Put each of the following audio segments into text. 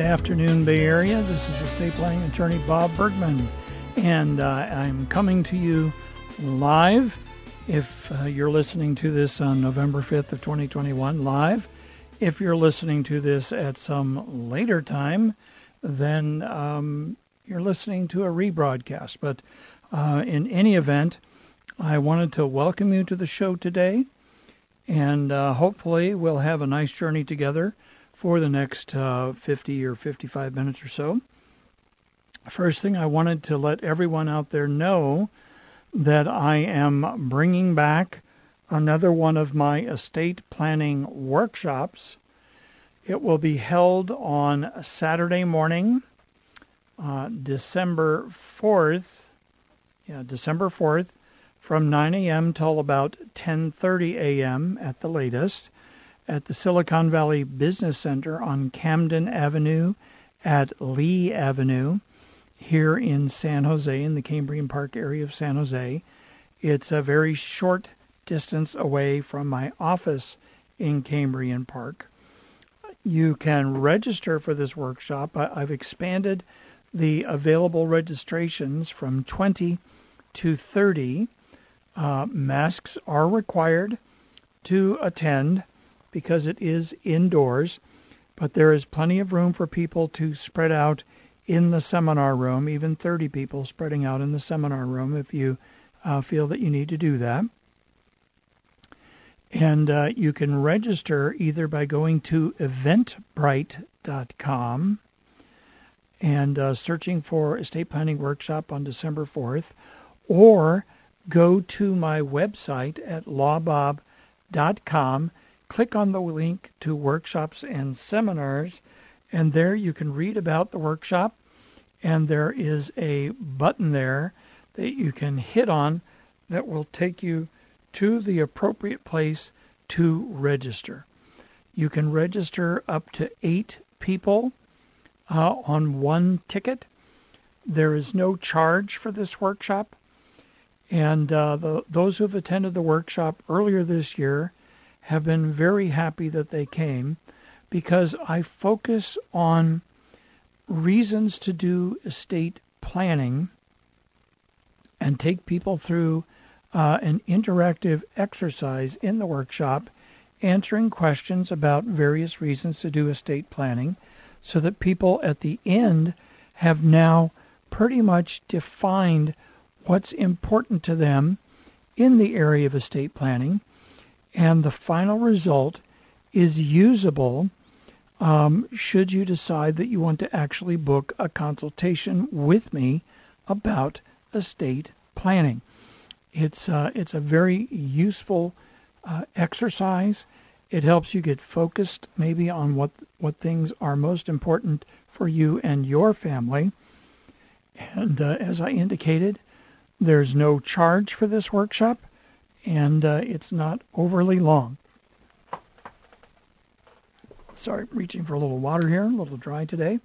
Good afternoon, Bay Area. This is estate planning attorney Bob Bergman, and uh, I'm coming to you live. If uh, you're listening to this on November 5th of 2021, live. If you're listening to this at some later time, then um, you're listening to a rebroadcast. But uh, in any event, I wanted to welcome you to the show today, and uh, hopefully we'll have a nice journey together for the next uh, 50 or 55 minutes or so. First thing, I wanted to let everyone out there know that I am bringing back another one of my estate planning workshops. It will be held on Saturday morning, uh, December 4th. Yeah, December 4th from 9 a.m. till about 10:30 a.m. at the latest at the Silicon Valley Business Center on Camden Avenue at Leigh Avenue here in San Jose, in the Cambrian Park area of San Jose. It's a very short distance away from my office in Cambrian Park. You can register for this workshop. I've expanded the available registrations from 20 to 30. Uh, masks are required to attend because it is indoors, but there is plenty of room for people to spread out in the seminar room, even 30 people spreading out in the seminar room if you uh, feel that you need to do that. And uh, you can register either by going to eventbrite.com and uh, searching for Estate Planning Workshop on December 4th, or go to my website at lawbob.com click on the link to workshops and seminars, and there you can read about the workshop. And there is a button there that you can hit on that will take you to the appropriate place to register. You can register up to eight people uh, on one ticket. There is no charge for this workshop. And uh, the, those who have attended the workshop earlier this year have been very happy that they came because I focus on reasons to do estate planning and take people through uh, an interactive exercise in the workshop answering questions about various reasons to do estate planning so that people at the end have now pretty much defined what's important to them in the area of estate planning and the final result is usable um, should you decide that you want to actually book a consultation with me about estate planning. It's uh, it's a very useful uh, exercise. It helps you get focused maybe on what what things are most important for you and your family. And uh, as I indicated, there's no charge for this workshop and uh, it's not overly long. Sorry, reaching for a little water here, a little dry today.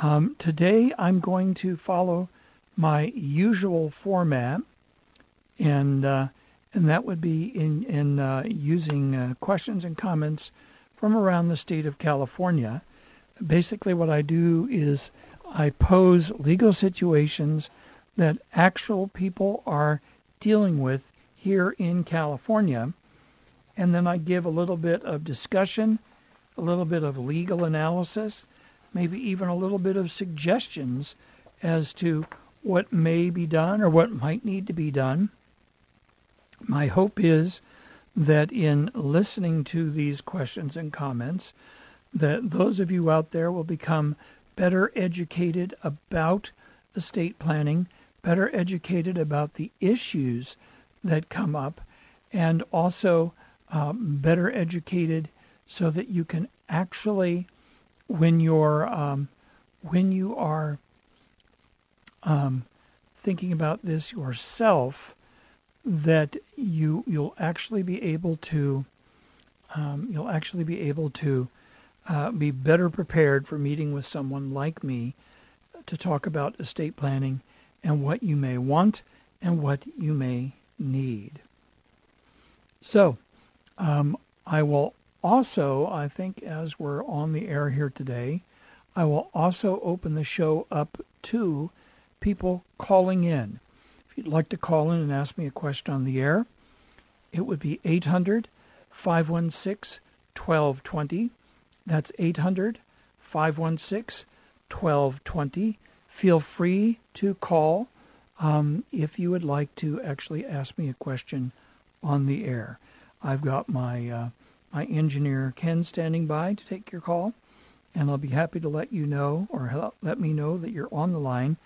Um, today I'm going to follow my usual format, and uh, and that would be in in uh, using uh, questions and comments from around the state of California. Basically, what I do is I pose legal situations that actual people are dealing with here in California. And then I give a little bit of discussion, a little bit of legal analysis, maybe even a little bit of suggestions as to what may be done or what might need to be done. My hope is that in listening to these questions and comments, that those of you out there will become better educated about estate planning, better educated about the issues that come up, and also um, better educated so that you can actually, when you're um, when you are um, thinking about this yourself, that you you'll actually be able to um, you'll actually be able to uh, be better prepared for meeting with someone like me to talk about estate planning and what you may want and what you may need. So, um, I will also, I think, as we're on the air here today, I will also open the show up to people calling in. If you'd like to call in and ask me a question on the air, it would be 800 516 1220. That's 800 516 1220. Feel free to call um, if you would like to actually ask me a question on the air. I've got my uh, my engineer Ken standing by to take your call, and I'll be happy to let you know or let me know that you're on the line.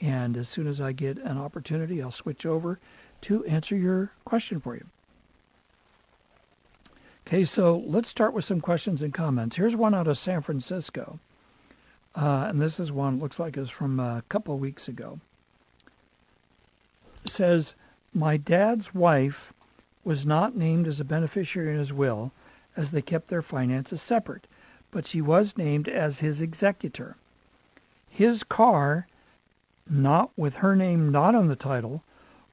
And as soon as I get an opportunity, I'll switch over to answer your question for you. Okay, so let's start with some questions and comments. Here's one out of San Francisco. Uh, and this is one looks like it's from a couple of weeks ago. Says, My dad's wife was not named as a beneficiary in his will as they kept their finances separate, but she was named as his executor. His car, not with her name not on the title,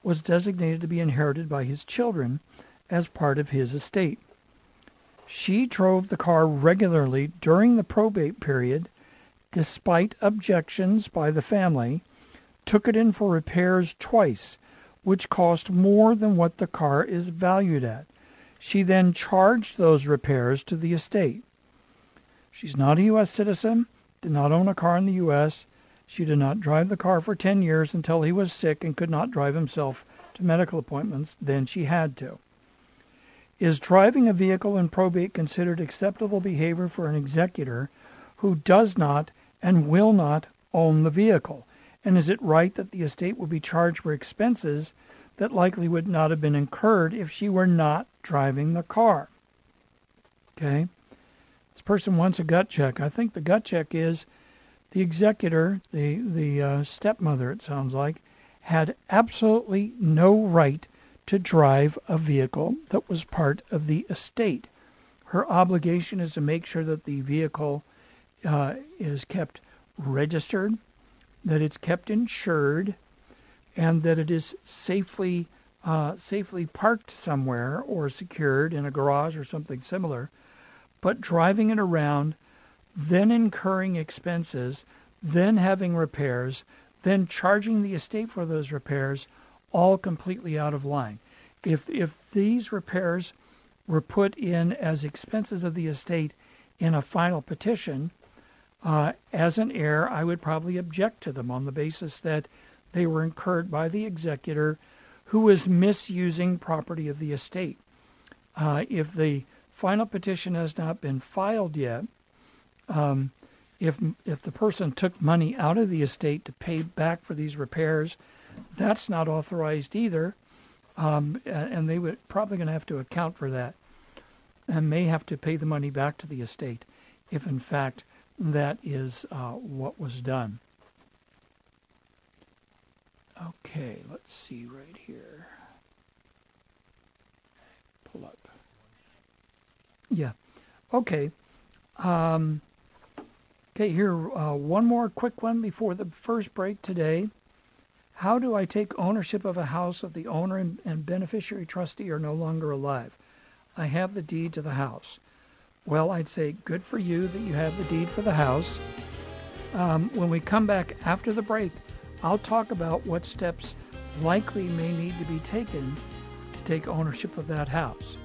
was designated to be inherited by his children as part of his estate. She drove the car regularly during the probate period despite objections by the family, took it in for repairs twice, which cost more than what the car is valued at. She then charged those repairs to the estate. She's not a U.S. citizen, did not own a car in the U.S. She did not drive the car for 10 years until he was sick and could not drive himself to medical appointments. Then she had to. Is driving a vehicle in probate considered acceptable behavior for an executor who does not and will not own the vehicle? And is it right that the estate will be charged for expenses that likely would not have been incurred if she were not driving the car? Okay. This person wants a gut check. I think the gut check is the executor, the, the uh, stepmother, it sounds like, had absolutely no right to drive a vehicle that was part of the estate. Her obligation is to make sure that the vehicle uh, is kept registered, that it's kept insured, and that it is safely uh, safely parked somewhere or secured in a garage or something similar. But driving it around, then incurring expenses, then having repairs, then charging the estate for those repairs, all completely out of line. If if these repairs were put in as expenses of the estate in a final petition, uh, as an heir, I would probably object to them on the basis that they were incurred by the executor who was misusing property of the estate. Uh, if the final petition has not been filed yet, um, if if the person took money out of the estate to pay back for these repairs, that's not authorized either, um, and they would probably going to have to account for that, and may have to pay the money back to the estate, if in fact that is uh, what was done. Okay, let's see right here. Pull up. Yeah. Okay. Um, okay, here, uh, one more quick one before the first break today. How do I take ownership of a house if the owner and, and beneficiary trustee are no longer alive? I have the deed to the house. Well, I'd say good for you that you have the deed for the house. Um, when we come back after the break, I'll talk about what steps likely may need to be taken to take ownership of that house.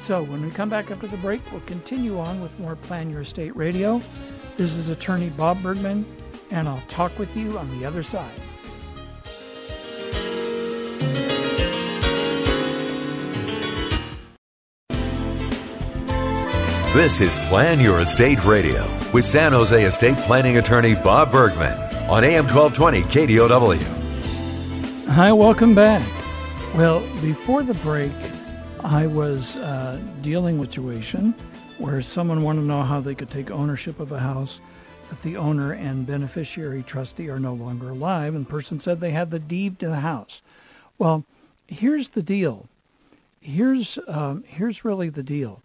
So when we come back after the break, we'll continue on with more Plan Your Estate Radio. This is attorney Bob Bergman, and I'll talk with you on the other side. This is Plan Your Estate Radio with San Jose estate planning attorney Bob Bergman on AM 1220 KDOW. Hi, welcome back. Well, before the break, I was uh, dealing with a situation where someone wanted to know how they could take ownership of a house that the owner and beneficiary trustee are no longer alive, and the person said they had the deed to the house. Well, here's the deal. Here's um, here's really the deal.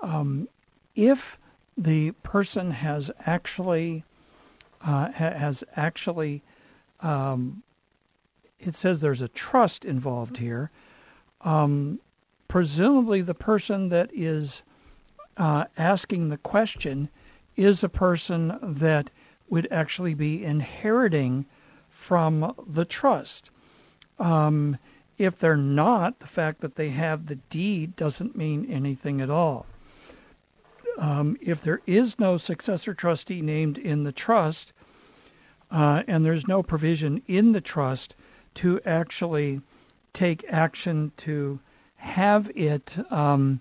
Um, if the person has actually uh, has actually um, it says there's a trust involved here. Um, presumably, the person that is uh, asking the question is a person that would actually be inheriting from the trust. Um, if they're not, the fact that they have the deed doesn't mean anything at all. Um, if there is no successor trustee named in the trust, uh, and there's no provision in the trust to actually take action to have it um,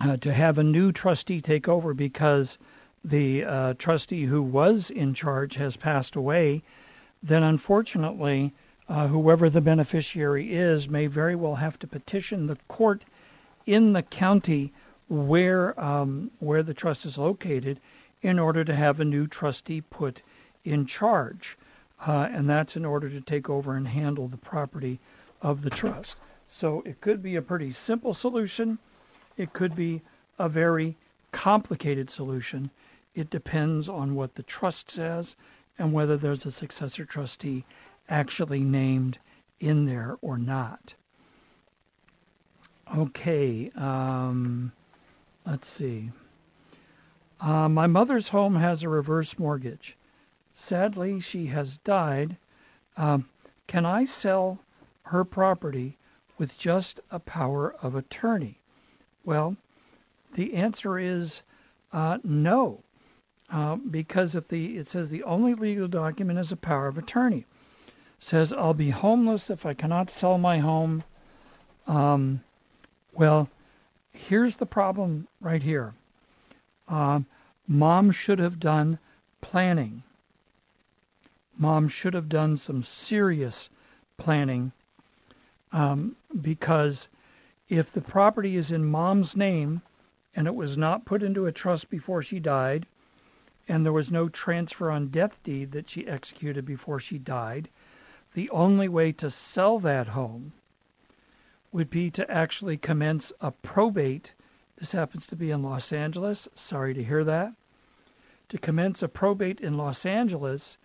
uh, to have a new trustee take over because the uh, trustee who was in charge has passed away, then unfortunately, uh, whoever the beneficiary is may very well have to petition the court in the county where um, where the trust is located in order to have a new trustee put in charge, uh, and that's in order to take over and handle the property of the trust. So it could be a pretty simple solution. It could be a very complicated solution. It depends on what the trust says and whether there's a successor trustee actually named in there or not. Okay, um, let's see. Uh, my mother's home has a reverse mortgage. Sadly, she has died. Um, can I sell her property with just a power of attorney? Well, the answer is uh, no, uh, because if the it says the only legal document is a power of attorney. It says I'll be homeless if I cannot sell my home. Um, well, here's the problem right here. Um, mom should have done planning. Mom should have done some serious planning um, because if the property is in mom's name and it was not put into a trust before she died, and there was no transfer on death deed that she executed before she died, the only way to sell that home would be to actually commence a probate. This happens to be in Los Angeles. Sorry to hear that. To commence a probate in Los Angeles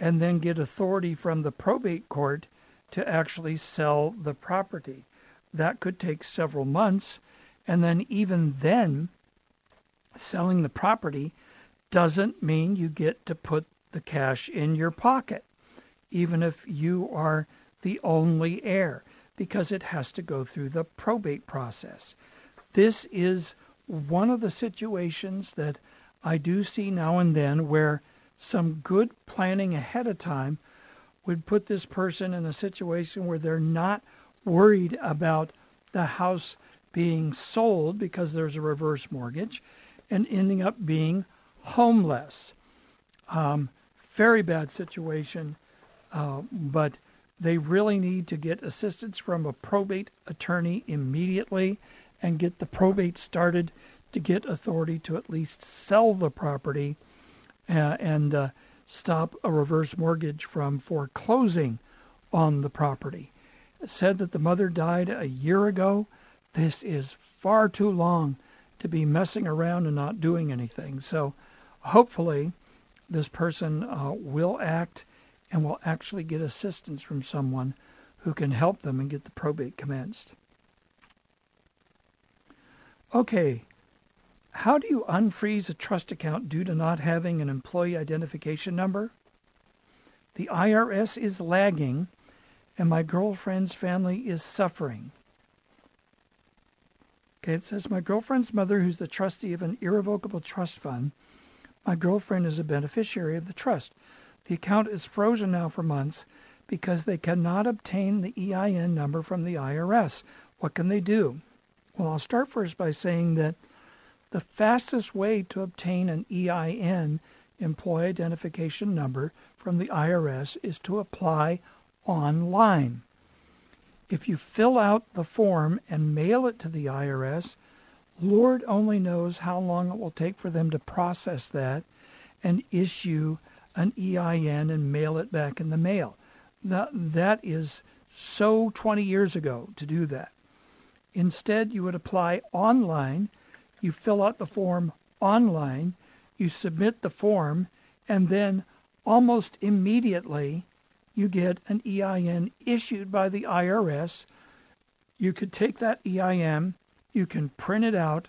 and then get authority from the probate court to actually sell the property. That could take several months. And then, even then, selling the property doesn't mean you get to put the cash in your pocket, even if you are the only heir, because it has to go through the probate process. This is one of the situations that I do see now and then where some good planning ahead of time would put this person in a situation where they're not worried about the house being sold because there's a reverse mortgage and ending up being homeless. Um, very bad situation, uh, but they really need to get assistance from a probate attorney immediately and get the probate started to get authority to at least sell the property uh, and uh, stop a reverse mortgage from foreclosing on the property. It said that the mother died a year ago. This is far too long to be messing around and not doing anything. So hopefully, this person uh, will act and will actually get assistance from someone who can help them and get the probate commenced. Okay, how do you unfreeze a trust account due to not having an employee identification number? The IRS is lagging, and my girlfriend's family is suffering. Okay, it says my girlfriend's mother, who's the trustee of an irrevocable trust fund, my girlfriend is a beneficiary of the trust. The account is frozen now for months because they cannot obtain the EIN number from the IRS. What can they do? Well, I'll start first by saying that the fastest way to obtain an EIN, employee identification number, from the IRS is to apply online. If you fill out the form and mail it to the IRS, Lord only knows how long it will take for them to process that and issue an EIN and mail it back in the mail. That, that is so 20 years ago to do that. Instead, you would apply online, you fill out the form online, you submit the form, and then almost immediately you get an EIN issued by the IRS. You could take that EIN, you can print it out,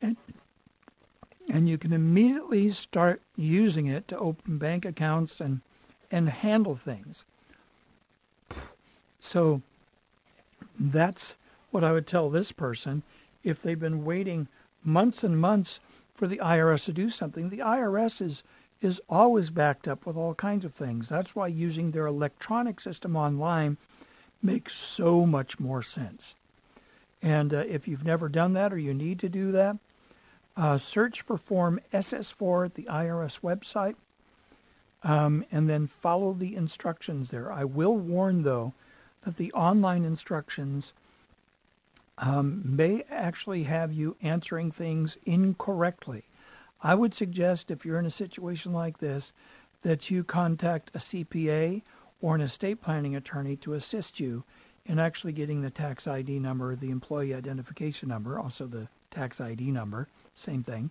and and you can immediately start using it to open bank accounts and and handle things. So that's what I would tell this person if they've been waiting months and months for the IRS to do something. The IRS is is always backed up with all kinds of things. That's why using their electronic system online makes so much more sense. And uh, if you've never done that or you need to do that, uh, search for Form SS4 at the IRS website um, and then follow the instructions there. I will warn, though, that the online instructions um, may actually have you answering things incorrectly. I would suggest if you're in a situation like this that you contact a CPA or an estate planning attorney to assist you in actually getting the tax ID number, the employee identification number, also the tax ID number, same thing,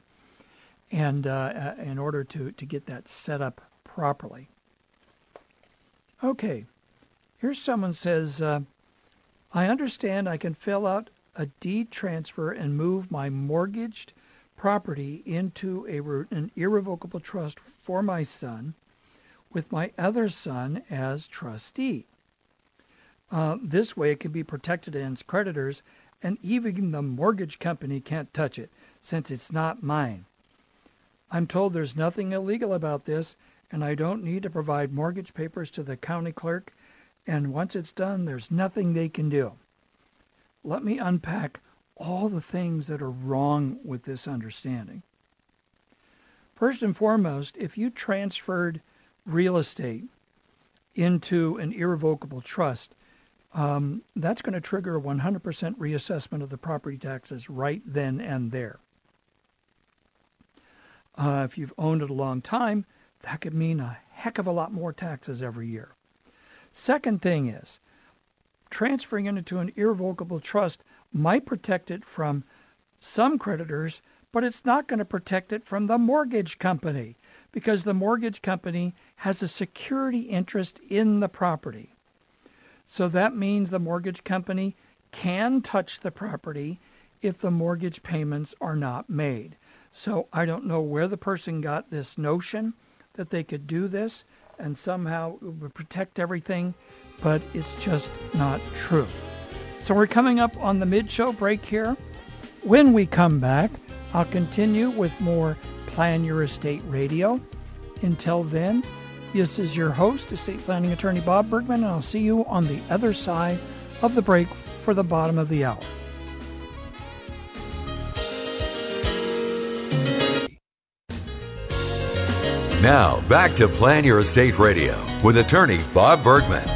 and uh, uh, in order to, to get that set up properly. Okay, Here's someone says, uh, I understand I can fill out a deed transfer and move my mortgaged property into a, an irrevocable trust for my son with my other son as trustee. Uh, this way it can be protected against creditors and even the mortgage company can't touch it since it's not mine. I'm told there's nothing illegal about this and I don't need to provide mortgage papers to the county clerk and once it's done, there's nothing they can do. Let me unpack all the things that are wrong with this understanding. First and foremost, if you transferred real estate into an irrevocable trust, um, that's going to trigger a 100% reassessment of the property taxes right then and there. Uh, if you've owned it a long time, that could mean a heck of a lot more taxes every year. Second thing is, transferring it into an irrevocable trust might protect it from some creditors, but it's not going to protect it from the mortgage company because the mortgage company has a security interest in the property. So that means the mortgage company can touch the property if the mortgage payments are not made. So I don't know where the person got this notion that they could do this and somehow it would protect everything, but it's just not true. So we're coming up on the mid show break here. When we come back, I'll continue with more Plan Your Estate Radio. Until then, this is your host, estate planning attorney Bob Bergman, and I'll see you on the other side of the break for the bottom of the hour. Now, back to Plan Your Estate Radio with attorney Bob Bergman.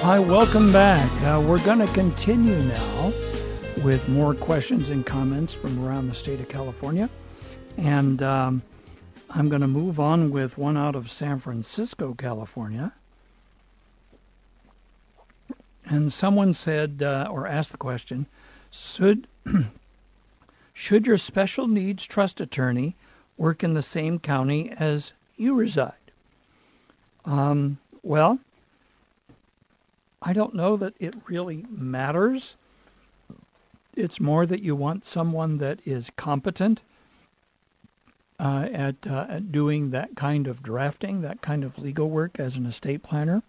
Hi, welcome back. Uh, we're going to continue now with more questions and comments from around the state of California. And um, I'm going to move on with one out of San Francisco, California. And someone said uh, or asked the question should, should your special needs trust attorney work in the same county as you reside? Um, well, I don't know that it really matters. It's more that you want someone that is competent uh, at, uh, at doing that kind of drafting, that kind of legal work as an estate planner.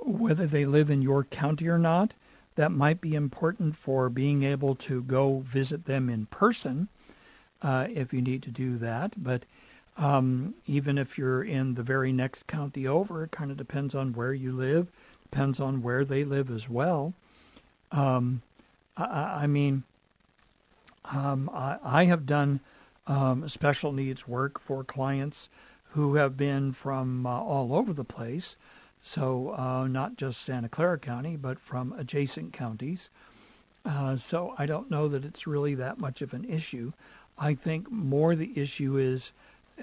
whether they live in your county or not. That might be important for being able to go visit them in person uh, if you need to do that. But um, even if you're in the very next county over, it kind of depends on where you live, depends on where they live as well. Um, I, I, mean, um, I, I, have done um, special needs work for clients who have been from uh, all over the place. So, uh, not just Santa Clara County, but from adjacent counties. Uh, so, I don't know that it's really that much of an issue. I think more the issue is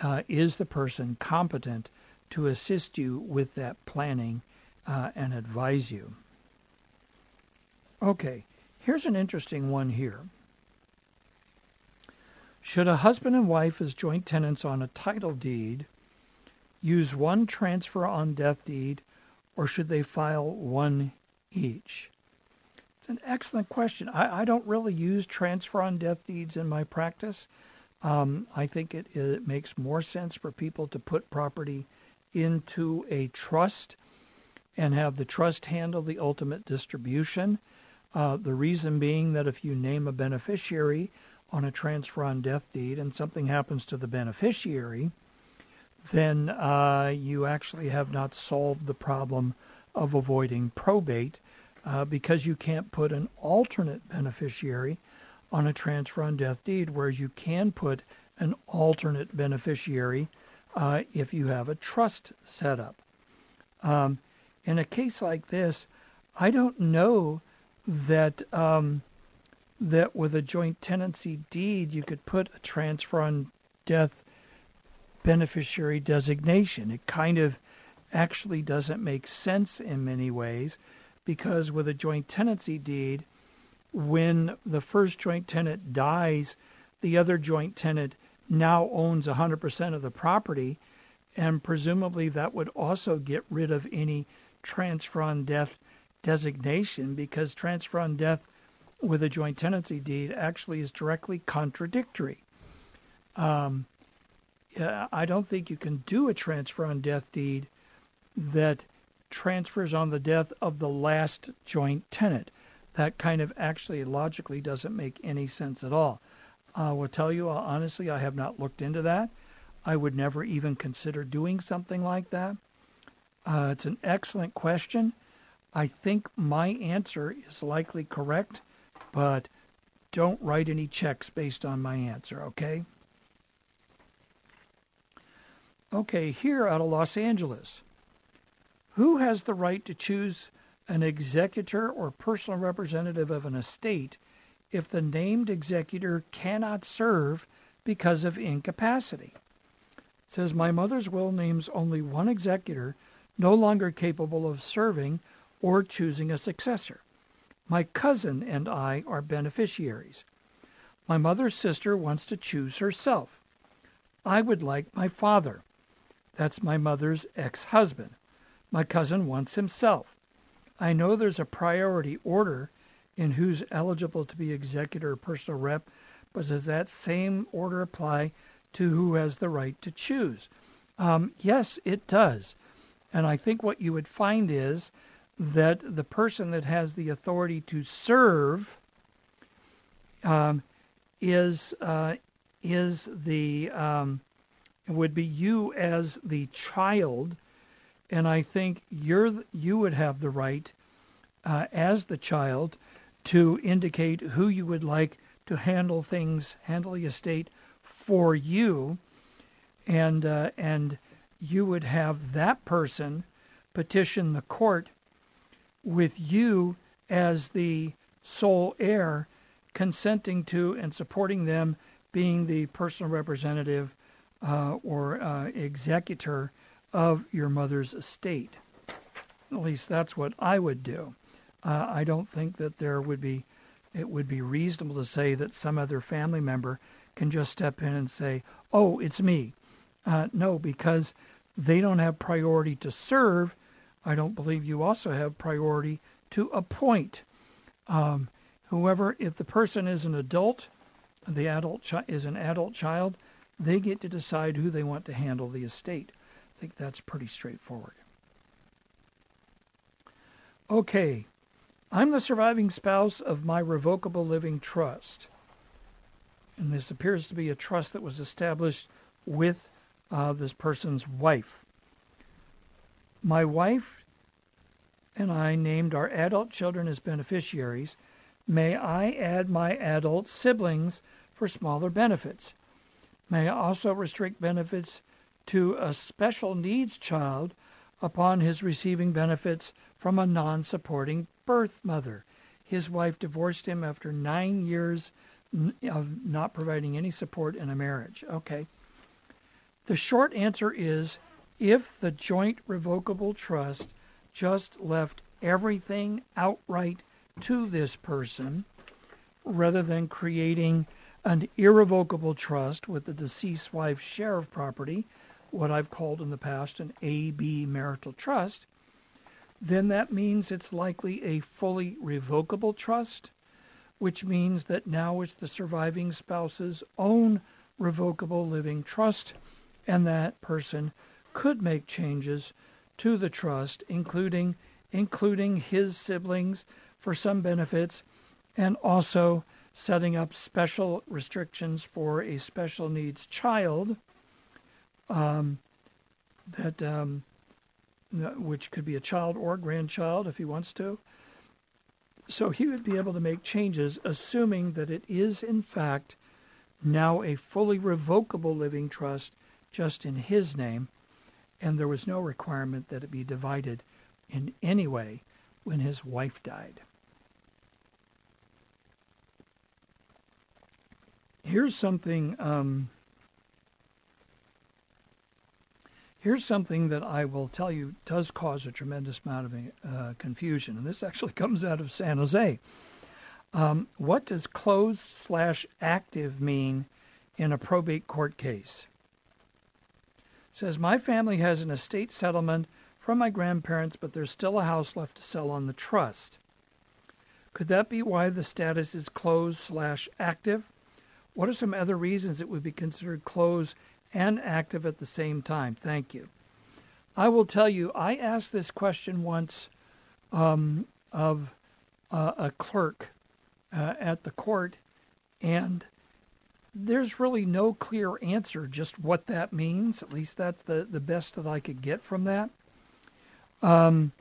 uh, is the person competent to assist you with that planning uh, and advise you? Okay, here's an interesting one here. Should a husband and wife as joint tenants on a title deed use one transfer on death deed or should they file one each? It's an excellent question. I, I don't really use transfer on death deeds in my practice. Um, I think it, it makes more sense for people to put property into a trust and have the trust handle the ultimate distribution. Uh, the reason being that if you name a beneficiary on a transfer on death deed and something happens to the beneficiary, then uh, you actually have not solved the problem of avoiding probate uh, because you can't put an alternate beneficiary on a transfer on death deed, whereas you can put an alternate beneficiary uh, if you have a trust set up. Um, in a case like this, I don't know that um, that with a joint tenancy deed you could put a transfer on death beneficiary designation. It kind of actually doesn't make sense in many ways because with a joint tenancy deed, when the first joint tenant dies, the other joint tenant now owns 100% of the property, and presumably that would also get rid of any transfer on death designation because transfer on death with a joint tenancy deed actually is directly contradictory. Um, I don't think you can do a transfer on death deed that transfers on the death of the last joint tenant. That kind of actually logically doesn't make any sense at all. I will tell you uh, honestly, I have not looked into that. I would never even consider doing something like that. Uh, it's an excellent question. I think my answer is likely correct, but don't write any checks based on my answer, okay? Okay, here out of Los Angeles. Who has the right to choose an executor or personal representative of an estate if the named executor cannot serve because of incapacity? It says, My mother's will names only one executor no longer capable of serving or choosing a successor. My cousin and I are beneficiaries. My mother's sister wants to choose herself. I would like my father. That's my mother's ex husband. My cousin wants himself. I know there's a priority order in who's eligible to be executor or personal rep, but does that same order apply to who has the right to choose? Um, yes, it does. And I think what you would find is that the person that has the authority to serve um, is uh, is the um, would be you as the child, and I think you're you would have the right uh, as the child to indicate who you would like to handle things, handle the estate for you, and uh, and you would have that person petition the court with you as the sole heir consenting to and supporting them being the personal representative uh, or uh, executor of your mother's estate. At least that's what I would do. Uh, I don't think that there would be, it would be reasonable to say that some other family member can just step in and say, "Oh, it's me." Uh, no, because they don't have priority to serve. I don't believe you also have priority to appoint. Um, whoever, if the person is an adult, the adult chi- is an adult child, they get to decide who they want to handle the estate. I think that's pretty straightforward. Okay, I'm the surviving spouse of my revocable living trust. And this appears to be a trust that was established with uh, this person's wife. My wife and I named our adult children as beneficiaries. May I add my adult siblings for smaller benefits? May I also restrict benefits to a special needs child upon his receiving benefits from a non supporting birth mother. His wife divorced him after nine years of not providing any support in a marriage. Okay. The short answer is if the joint revocable trust just left everything outright to this person rather than creating an irrevocable trust with the deceased wife's share of property, what I've called in the past an AB marital trust, then that means it's likely a fully revocable trust, which means that now it's the surviving spouse's own revocable living trust, and that person could make changes to the trust, including including his siblings for some benefits, and also setting up special restrictions for a special needs child um, that um, which could be a child or grandchild if he wants to. So he would be able to make changes, assuming that it is in fact now a fully revocable living trust just in his name, and there was no requirement that it be divided in any way when his wife died. Here's something um, Here's something that I will tell you does cause a tremendous amount of uh, confusion, and this actually comes out of San Jose. Um, what does closed slash active mean in a probate court case? Says my family has an estate settlement from my grandparents, but there's still a house left to sell on the trust. Could that be why the status is closed slash active? What are some other reasons it would be considered closed and active at the same time? Thank you. I will tell you, I asked this question once um, of uh, a clerk uh, at the court, and there's really no clear answer just what that means. At least that's the, the best that I could get from that. Um,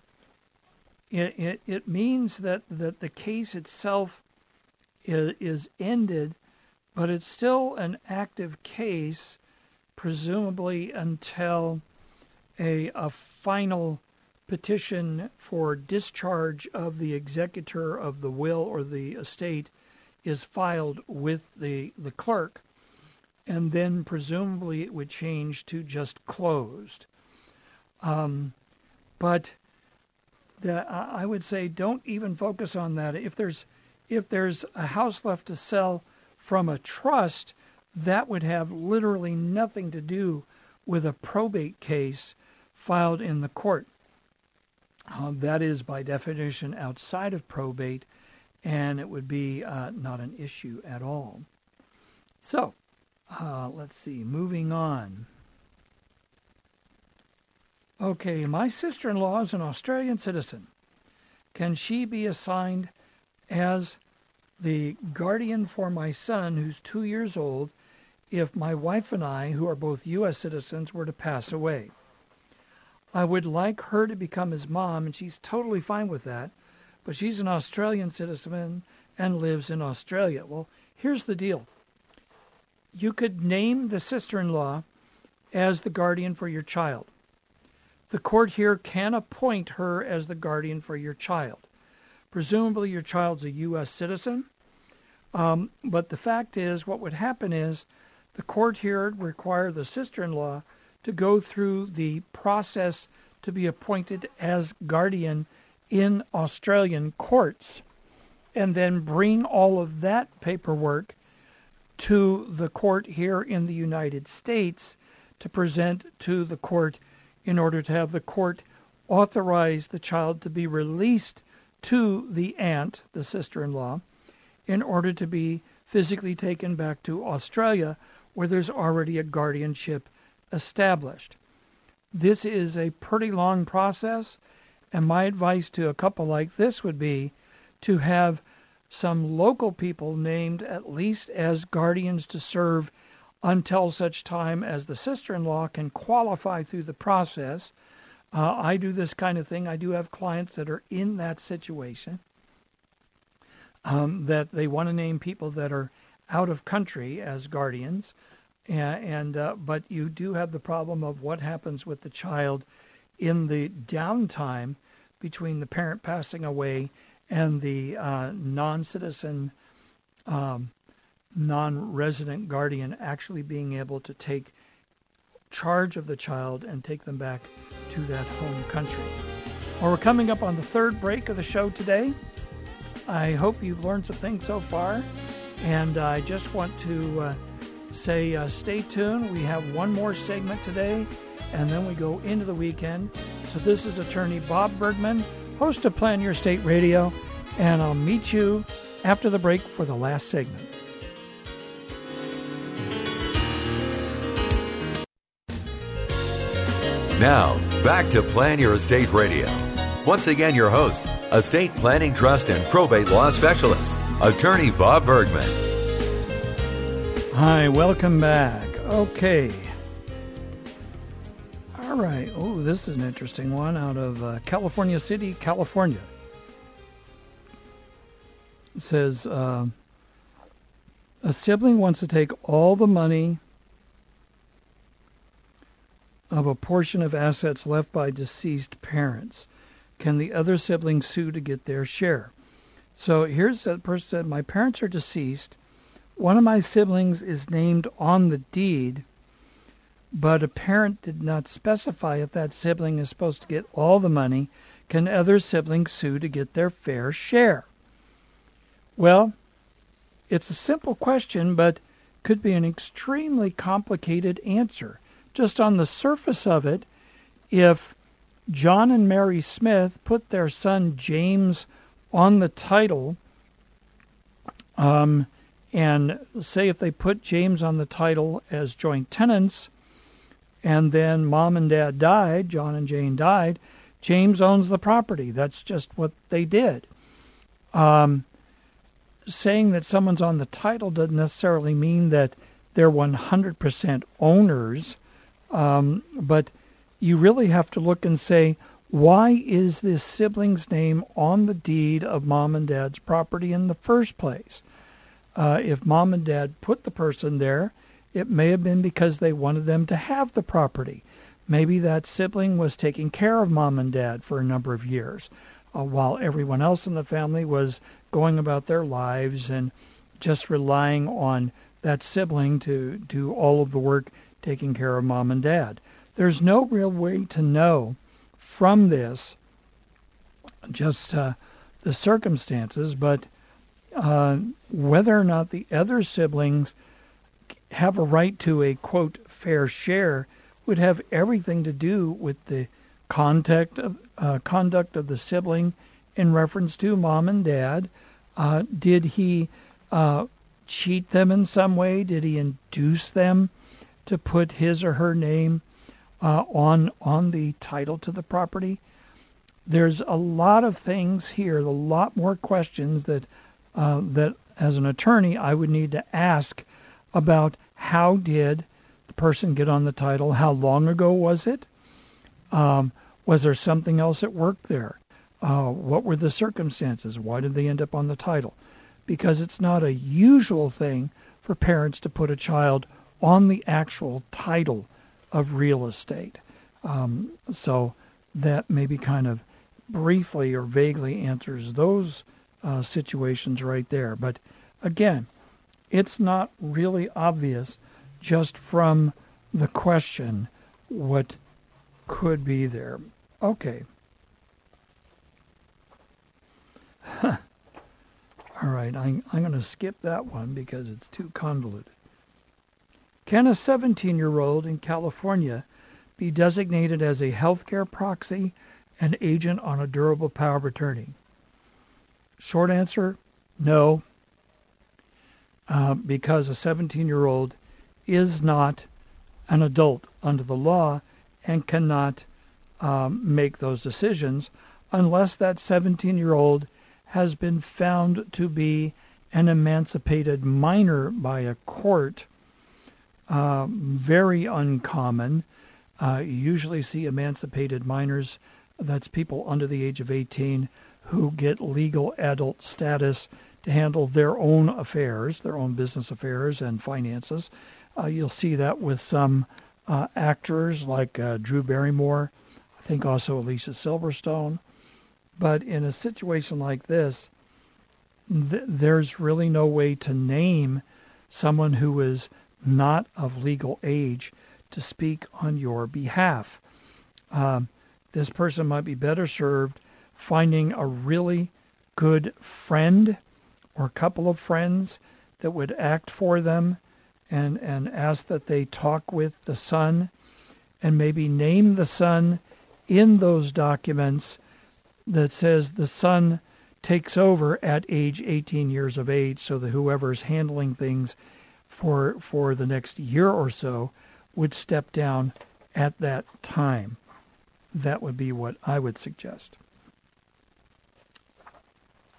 it, it, it means that, that the case itself is, is ended, but it's still an active case presumably until a, a final petition for discharge of the executor of the will or the estate is filed with the, the clerk, and then presumably it would change to just closed. Um, but the, I would say don't even focus on that. If there's if there's a house left to sell from a trust, that would have literally nothing to do with a probate case filed in the court. Uh, that is, by definition, outside of probate, and it would be uh, not an issue at all. So, uh, let's see, moving on. Okay, my sister in law is an Australian citizen. Can she be assigned as the guardian for my son, who's two years old, if my wife and I, who are both U.S. citizens, were to pass away. I would like her to become his mom, and she's totally fine with that, but she's an Australian citizen and lives in Australia. Well, here's the deal you could name the sister in law as the guardian for your child. The court here can appoint her as the guardian for your child. Presumably, your child's a U.S. citizen, um, but the fact is, what would happen is the court here would require the sister in law to go through the process to be appointed as guardian in Australian courts and then bring all of that paperwork to the court here in the United States to present to the court in order to have the court authorize the child to be released to the aunt, the sister in law, in order to be physically taken back to Australia where there's already a guardianship established. This is a pretty long process, And my advice to a couple like this would be to have some local people named at least as guardians to serve until such time as the sister in law can qualify through the process. Uh, I do this kind of thing. I do have clients that are in that situation um, that they want to name people that are out of country as guardians. And, and uh, but you do have the problem of what happens with the child in the downtime between the parent passing away and the uh, non-citizen, um, non-resident guardian actually being able to take charge of the child and take them back to that home country. Well, we're coming up on the third break of the show today. I hope you've learned some things so far, and I just want to uh, say uh, stay tuned. We have one more segment today, and then we go into the weekend. So, this is attorney Bob Bergman, host of Plan Your Estate Radio, and I'll meet you after the break for the last segment. Now, back to Plan Your Estate Radio. Once again, your host, estate planning, trust, and probate law specialist, attorney Bob Bergman. Hi, welcome back. Okay. Oh, this is an interesting one out of uh, California City, California. It says uh, a sibling wants to take all the money of a portion of assets left by deceased parents. Can the other sibling sue to get their share? So here's that person said, My parents are deceased. One of my siblings is named on the deed, but a parent did not specify if that sibling is supposed to get all the money. Can other siblings sue to get their fair share? Well, it's a simple question, but could be an extremely complicated answer. Just on the surface of it, if John and Mary Smith put their son James on the title, um, and say if they put James on the title as joint tenants, and then mom and dad died, John and Jane died, James owns the property. That's just what they did. Um, saying that someone's on the title doesn't necessarily mean that they're 100% owners, um, but you really have to look and say, why is this sibling's name on the deed of mom and dad's property in the first place? Uh, if mom and dad put the person there, it may have been because they wanted them to have the property. Maybe that sibling was taking care of mom and dad for a number of years, uh, while everyone else in the family was going about their lives and just relying on that sibling to do all of the work taking care of mom and dad. There's no real way to know from this just uh, the circumstances, but uh, whether or not the other siblings have a right to a quote fair share would have everything to do with the contact of, uh, conduct of the sibling in reference to mom and dad. Uh, did he uh, cheat them in some way? Did he induce them to put his or her name uh, on on the title to the property. There's a lot of things here, a lot more questions that uh, that as an attorney I would need to ask about how did the person get on the title? How long ago was it? Um, was there something else at work there? Uh, what were the circumstances? Why did they end up on the title? Because it's not a usual thing for parents to put a child on the actual title of real estate. Um, so that maybe kind of briefly or vaguely answers those uh, situations right there. But again, it's not really obvious just from the question what could be there. Okay. All right, I'm, I'm going to skip that one because it's too convoluted. Can a 17 year old in California be designated as a healthcare proxy and agent on a durable power of attorney? Short answer no, uh, because a 17 year old is not an adult under the law and cannot um, make those decisions unless that 17 year old has been found to be an emancipated minor by a court. Uh, very uncommon. Uh, you usually see emancipated minors, that's people under the age of 18 who get legal adult status to handle their own affairs, their own business affairs and finances. Uh, you'll see that with some uh, actors like uh, Drew Barrymore, I think also Alicia Silverstone. But in a situation like this, th- there's really no way to name someone who is not of legal age to speak on your behalf. Um, this person might be better served finding a really good friend or couple of friends that would act for them and, and ask that they talk with the son and maybe name the son in those documents that says the son takes over at age 18 years of age so that whoever's handling things for for the next year or so would step down at that time. That would be what I would suggest.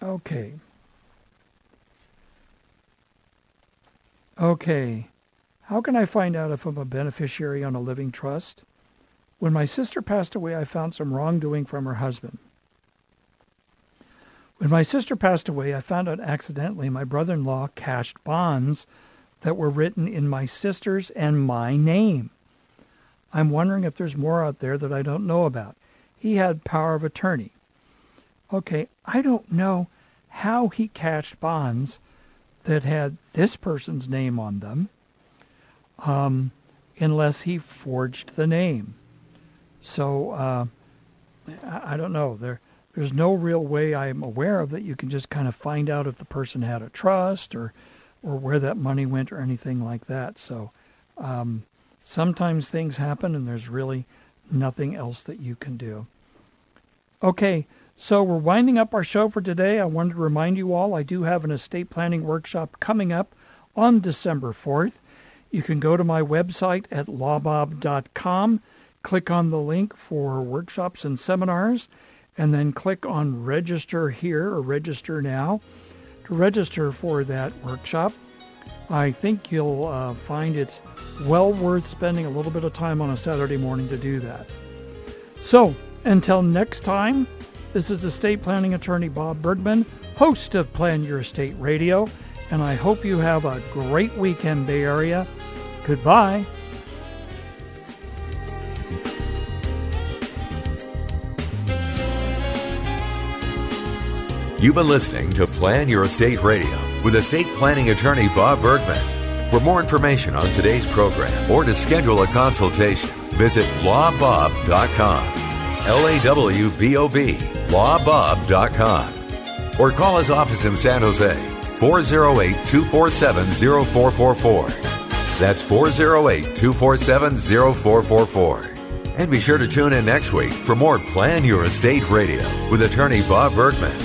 Okay. Okay. How can I find out if I'm a beneficiary on a living trust? When my sister passed away, I found some wrongdoing from her husband. When my sister passed away, I found out accidentally my brother-in-law cashed bonds that were written in my sister's and my name. I'm wondering if there's more out there that I don't know about. He had power of attorney. Okay, I don't know how he cashed bonds that had this person's name on them um, unless he forged the name. So uh, I, don't know. There, there's no real way I'm aware of that you can just kind of find out if the person had a trust or or where that money went or anything like that. So um, sometimes things happen and there's really nothing else that you can do. Okay, so we're winding up our show for today. I wanted to remind you all I do have an estate planning workshop coming up on December 4th. You can go to my website at lawbob.com, click on the link for workshops and seminars, and then click on register here or register now to register for that workshop. I think you'll uh, find it's well worth spending a little bit of time on a Saturday morning to do that. So, until next time, this is estate planning attorney Bob Bergman, host of Plan Your Estate Radio, and I hope you have a great weekend, Bay Area. Goodbye. You've been listening to Plan Your Estate Radio with estate planning attorney Bob Bergman. For more information on today's program or to schedule a consultation, visit lawbob.com. L A W B O B, lawbob.com. Or call his office in San Jose, 408 247 0444. That's 408 247 0444. And be sure to tune in next week for more Plan Your Estate Radio with attorney Bob Bergman.